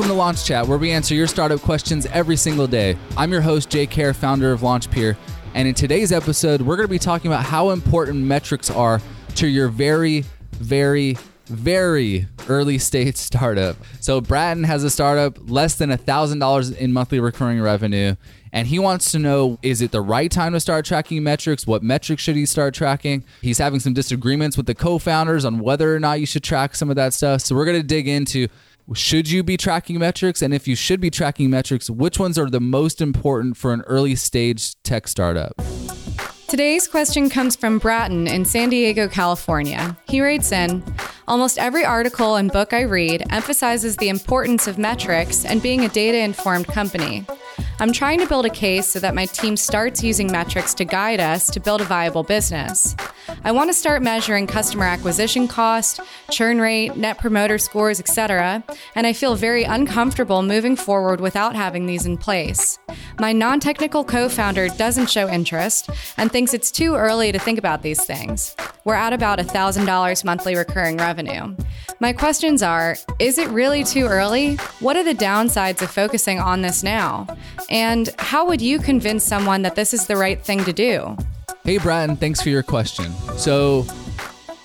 Welcome to Launch Chat, where we answer your startup questions every single day. I'm your host, Jake Kerr, founder of LaunchPeer. And in today's episode, we're going to be talking about how important metrics are to your very, very, very early stage startup. So, Broughten has a startup less than $1,000 in monthly recurring revenue. And he wants to know is it the right time to start tracking metrics? What metrics should he start tracking? He's having some disagreements with the co founders on whether or not you should track some of that stuff. So, we're going to dig into should you be tracking metrics? And if you should be tracking metrics, which ones are the most important for an early stage tech startup? Today's question comes from Broughten in San Diego, California. He writes in Almost every article and book I read emphasizes the importance of metrics and being a data informed company. I'm trying to build a case so that my team starts using metrics to guide us to build a viable business. I want to start measuring customer acquisition cost, churn rate, net promoter scores, etc., and I feel very uncomfortable moving forward without having these in place. My non technical co founder doesn't show interest and thinks it's too early to think about these things. We're at about $1,000 monthly recurring revenue. My questions are Is it really too early? What are the downsides of focusing on this now? And how would you convince someone that this is the right thing to do? Hey, Broughten, thanks for your question. So,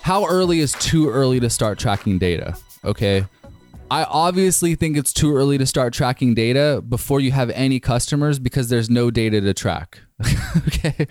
how early is too early to start tracking data? Okay. I obviously think it's too early to start tracking data before you have any customers because there's no data to track. okay.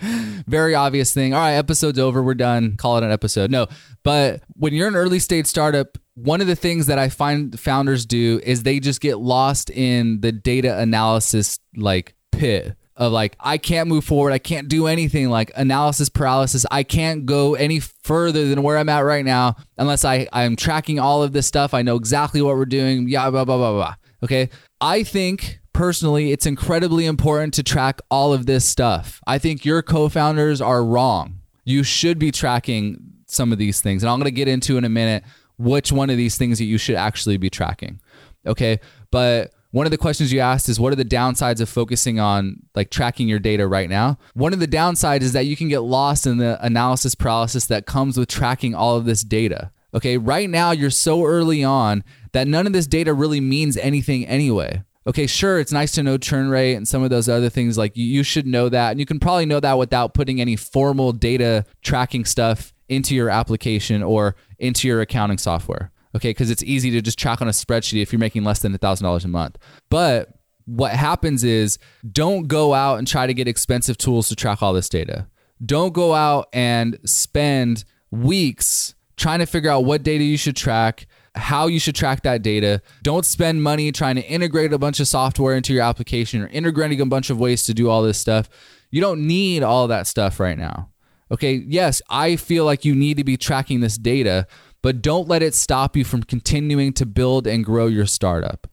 Very obvious thing. All right, episode's over. We're done. Call it an episode. No, but when you're an early stage startup, one of the things that I find founders do is they just get lost in the data analysis like pit of like I can't move forward, I can't do anything like analysis paralysis. I can't go any further than where I'm at right now unless I I'm tracking all of this stuff. I know exactly what we're doing. Yeah, blah blah blah blah. Okay? I think personally it's incredibly important to track all of this stuff. I think your co-founders are wrong. You should be tracking some of these things. And I'm going to get into in a minute which one of these things that you should actually be tracking. Okay. But one of the questions you asked is what are the downsides of focusing on like tracking your data right now? One of the downsides is that you can get lost in the analysis paralysis that comes with tracking all of this data. Okay, right now you're so early on that none of this data really means anything anyway. Okay, sure, it's nice to know churn rate and some of those other things. Like you should know that. And you can probably know that without putting any formal data tracking stuff into your application or into your accounting software. Okay, because it's easy to just track on a spreadsheet if you're making less than $1,000 a month. But what happens is don't go out and try to get expensive tools to track all this data. Don't go out and spend weeks trying to figure out what data you should track, how you should track that data. Don't spend money trying to integrate a bunch of software into your application or integrating a bunch of ways to do all this stuff. You don't need all that stuff right now. Okay, yes, I feel like you need to be tracking this data, but don't let it stop you from continuing to build and grow your startup.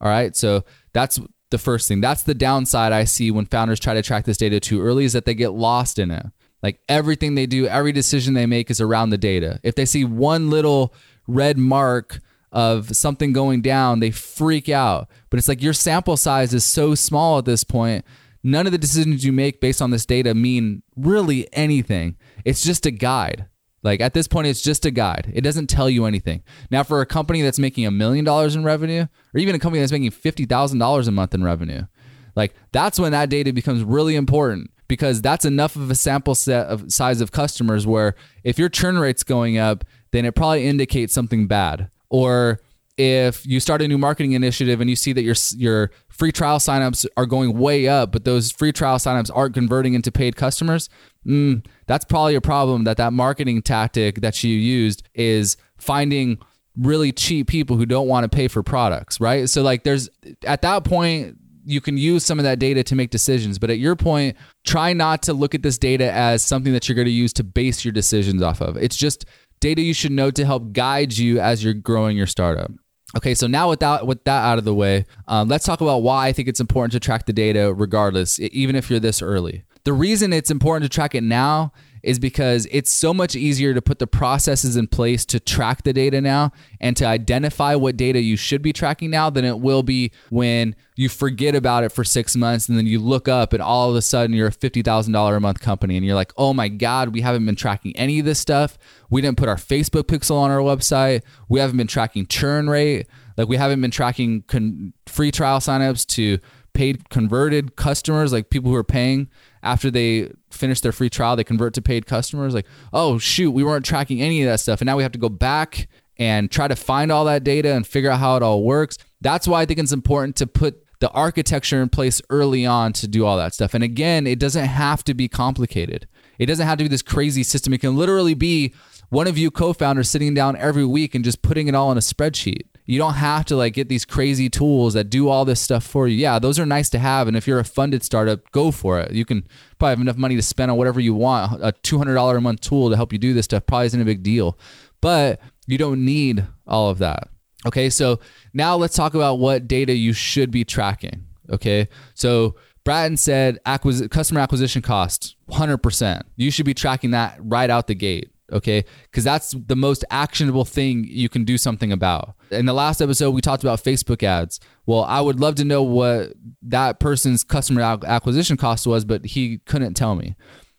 All right, so that's the first thing. That's the downside I see when founders try to track this data too early is that they get lost in it. Like everything they do, every decision they make is around the data. If they see one little red mark of something going down, they freak out. But it's like your sample size is so small at this point none of the decisions you make based on this data mean really anything. It's just a guide. Like at this point, it's just a guide. It doesn't tell you anything. Now, for a company that's making a million dollars in revenue, or even a company that's making $50,000 a month in revenue, like that's when that data becomes really important because that's enough of a sample set of size of customers where if your churn rate's going up, then it probably indicates something bad. Or if you start a new marketing initiative and you see that your your free trial signups are going way up, but those free trial signups aren't converting into paid customers, mm, that's probably a problem. That that marketing tactic that you used is finding really cheap people who don't want to pay for products, right? So like, there's at that point you can use some of that data to make decisions. But at your point, try not to look at this data as something that you're going to use to base your decisions off of. It's just data you should know to help guide you as you're growing your startup. Okay, so now with that, with that out of the way, um, let's talk about why I think it's important to track the data regardless, even if you're this early. The reason it's important to track it now is because it's so much easier to put the processes in place to track the data now and to identify what data you should be tracking now than it will be when you forget about it for six months and then you look up and all of a sudden you're a $50,000 a month company and you're like, oh my God, we haven't been tracking any of this stuff. We didn't put our Facebook pixel on our website. We haven't been tracking churn rate. Like we haven't been tracking con- free trial signups to paid converted customers, like people who are paying after they finish their free trial, they convert to paid customers. Like, oh shoot, we weren't tracking any of that stuff, and now we have to go back and try to find all that data and figure out how it all works. That's why I think it's important to put the architecture in place early on to do all that stuff. And again, it doesn't have to be complicated. It doesn't have to be this crazy system. It can literally be one of you co-founders sitting down every week and just putting it all in a spreadsheet. You don't have to like get these crazy tools that do all this stuff for you. Yeah, those are nice to have and if you're a funded startup, go for it. You can probably have enough money to spend on whatever you want. A $200 a month tool to help you do this stuff probably isn't a big deal. But you don't need all of that. Okay, so now let's talk about what data you should be tracking. Okay, so Broughten said acquis- customer acquisition cost 100%. You should be tracking that right out the gate. Okay, because that's the most actionable thing you can do something about. In the last episode, we talked about Facebook ads. Well, I would love to know what that person's customer acquisition cost was, but he couldn't tell me.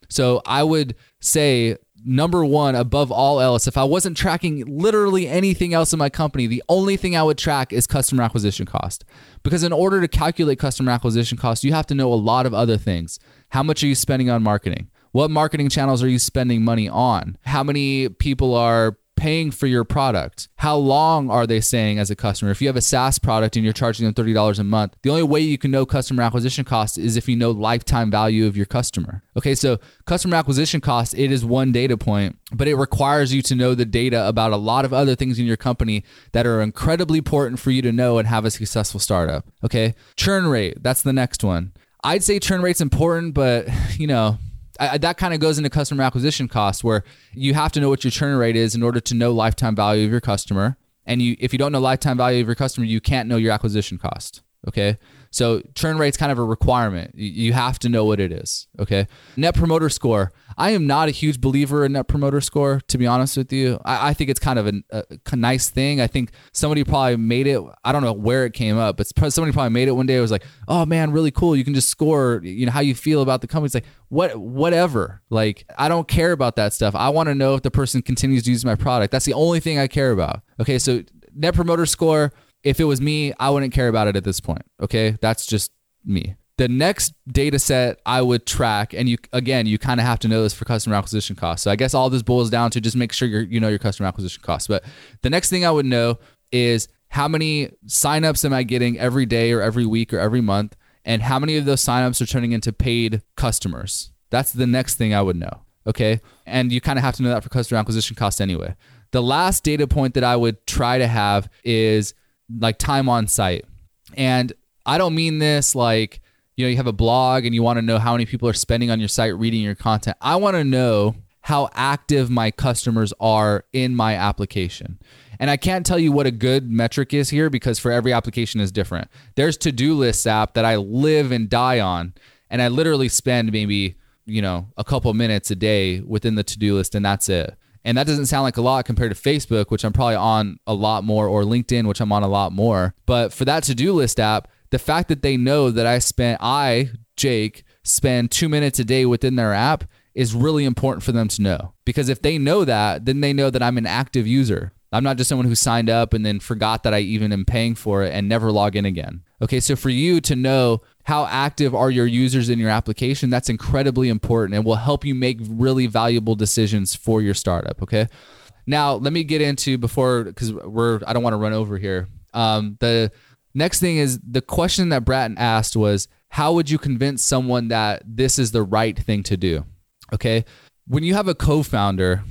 So I would say number one above all else if i wasn't tracking literally anything else in my company the only thing i would track is customer acquisition cost because in order to calculate customer acquisition cost you have to know a lot of other things how much are you spending on marketing what marketing channels are you spending money on how many people are paying for your product? How long are they staying as a customer? If you have a SaaS product and you're charging them $30 a month, the only way you can know customer acquisition cost is if you know lifetime value of your customer. Okay, so customer acquisition cost, it is one data point, but it requires you to know the data about a lot of other things in your company that are incredibly important for you to know and have a successful startup. Okay, churn rate, that's the next one. I'd say churn rate's important, but you know, I, that kind of goes into customer acquisition costs where you have to know what your churn rate is in order to know lifetime value of your customer. And you, if you don't know lifetime value of your customer, you can't know your acquisition cost. Okay. So churn rate's kind of a requirement. You have to know what it is. Okay. Net promoter score. I am not a huge believer in net promoter score, to be honest with you. I, I think it's kind of a, a, nice thing. I think somebody probably made it. I don't know where it came up, but somebody probably made it one day. It was like, oh man, really cool. You can just score, you know, how you feel about the company. It's like, what, whatever. Like, I don't care about that stuff. I want to know if the person continues to use my product. That's the only thing I care about. Okay. So net promoter score if it was me, I wouldn't care about it at this point. Okay. That's just me. The next data set I would track, and you again, you kind of have to know this for customer acquisition costs. So I guess all this boils down to just make sure you you know your customer acquisition costs. But the next thing I would know is how many signups am I getting every day or every week or every month, and how many of those signups are turning into paid customers. That's the next thing I would know. Okay. And you kind of have to know that for customer acquisition costs anyway. The last data point that I would try to have is like time on site. And I don't mean this like, you know, you have a blog and you want to know how many people are spending on your site reading your content. I want to know how active my customers are in my application. And I can't tell you what a good metric is here because for every application is different. There's to-do lists app that I live and die on and I literally spend maybe, you know, a couple minutes a day within the to-do list and that's it. And that doesn't sound like a lot compared to Facebook, which I'm probably on a lot more, or LinkedIn, which I'm on a lot more. But for that to do list app, the fact that they know that I spent, I, Jake, spend two minutes a day within their app is really important for them to know. Because if they know that, then they know that I'm an active user. I'm not just someone who signed up and then forgot that I even am paying for it and never log in again. Okay, so for you to know how active are your users in your application, that's incredibly important and will help you make really valuable decisions for your startup. Okay. Now, let me get into before, because we're, I don't want to run over here. Um, the next thing is the question that Broughten asked was, how would you convince someone that this is the right thing to do? Okay. When you have a co founder,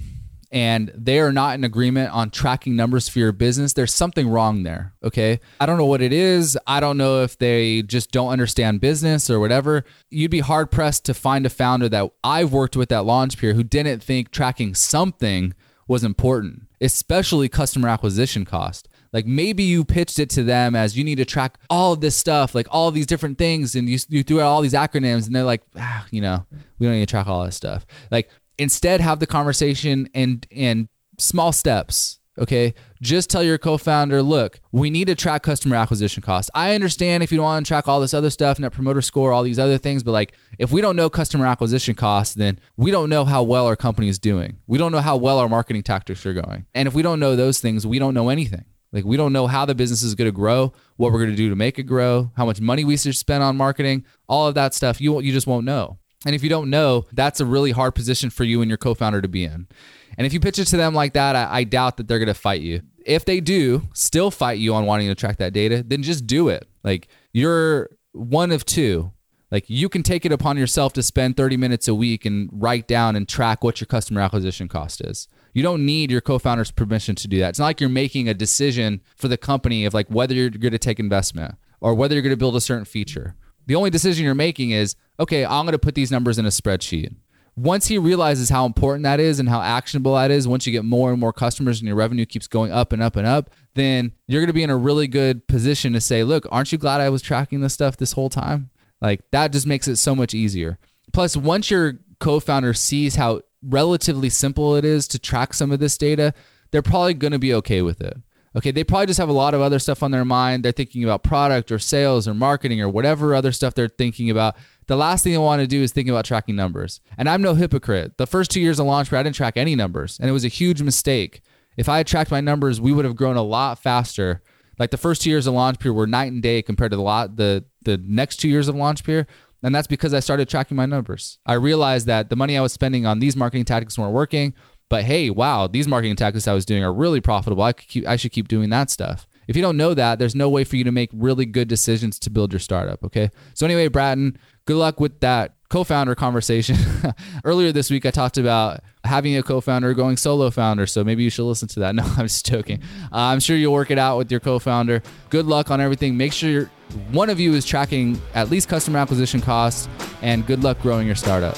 and they are not in agreement on tracking numbers for your business, there's something wrong there. Okay. I don't know what it is. I don't know if they just don't understand business or whatever. You'd be hard pressed to find a founder that I've worked with at Launchpeer who didn't think tracking something was important, especially customer acquisition cost. Like maybe you pitched it to them as you need to track all this stuff, like all these different things, and you, you threw out all these acronyms, and they're like, ah, you know, we don't need to track all this stuff. Like instead have the conversation and and small steps okay? Just tell your co-founder look we need to track customer acquisition costs. I understand if you don't want to track all this other stuff net promoter score all these other things but like if we don't know customer acquisition costs then we don't know how well our company is doing. We don't know how well our marketing tactics are going. And if we don't know those things we don't know anything. Like we don't know how the business is going to grow, what we're going to do to make it grow, how much money we should spend on marketing, all of that stuff. You you just won't know. And if you don't know, that's a really hard position for you and your co-founder to be in. And if you pitch it to them like that, I, I doubt that they're going to fight you. If they do still fight you on wanting to track that data, then just do it. Like you're one of two. Like you can take it upon yourself to spend 30 minutes a week and write down and track what your customer acquisition cost is. You don't need your co-founder's permission to do that. It's not like you're making a decision for the company of like whether you're going to take investment or whether you're going to build a certain feature. The only decision you're making is, okay, I'm going to put these numbers in a spreadsheet. Once he realizes how important that is and how actionable that is, once you get more and more customers and your revenue keeps going up and up and up, then you're going to be in a really good position to say, look, aren't you glad I was tracking this stuff this whole time? Like that just makes it so much easier. Plus, once your co founder sees how relatively simple it is to track some of this data, they're probably going to be okay with it. Okay, they probably just have a lot of other stuff on their mind. They're thinking about product or sales or marketing or whatever other stuff they're thinking about. The last thing they want to do is think about tracking numbers. And I'm no hypocrite. The first two years of Launchpeer, I didn't track any numbers, and it was a huge mistake. If I had tracked my numbers, we would have grown a lot faster. Like the first two years of Launchpeer were night and day compared to the lot the the next two years of Launchpeer. And that's because I started tracking my numbers. I realized that the money I was spending on these marketing tactics weren't working. But hey, wow, these marketing tactics I was doing are really profitable. I could keep, I should keep doing that stuff. If you don't know that, there's no way for you to make really good decisions to build your startup. Okay. So anyway, Broughten, good luck with that co-founder conversation. Earlier this week, I talked about having a co-founder, going solo founder. So maybe you should listen to that. No, I'm just joking. Uh, I'm sure you'll work it out with your co-founder. Good luck on everything. Make sure one of you is tracking at least customer acquisition costs, and good luck growing your startup.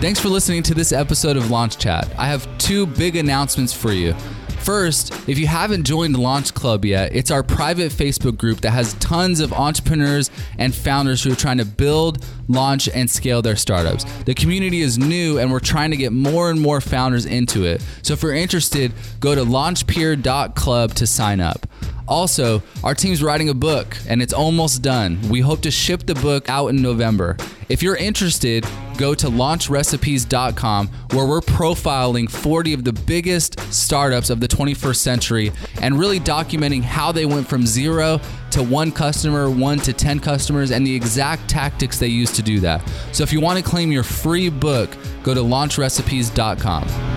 Thanks for listening to this episode of Launch Chat. I have two big announcements for you. First, if you haven't joined Launch Club yet, it's our private Facebook group that has tons of entrepreneurs and founders who are trying to build, launch, and scale their startups. The community is new and we're trying to get more and more founders into it. So if you're interested, go to launchpeer.club to sign up. Also, our team's writing a book and it's almost done. We hope to ship the book out in November. If you're interested, go to launchrecipes.com where we're profiling 40 of the biggest startups of the 21st century and really documenting how they went from zero to one customer, one to 10 customers, and the exact tactics they used to do that. So if you want to claim your free book, go to launchrecipes.com.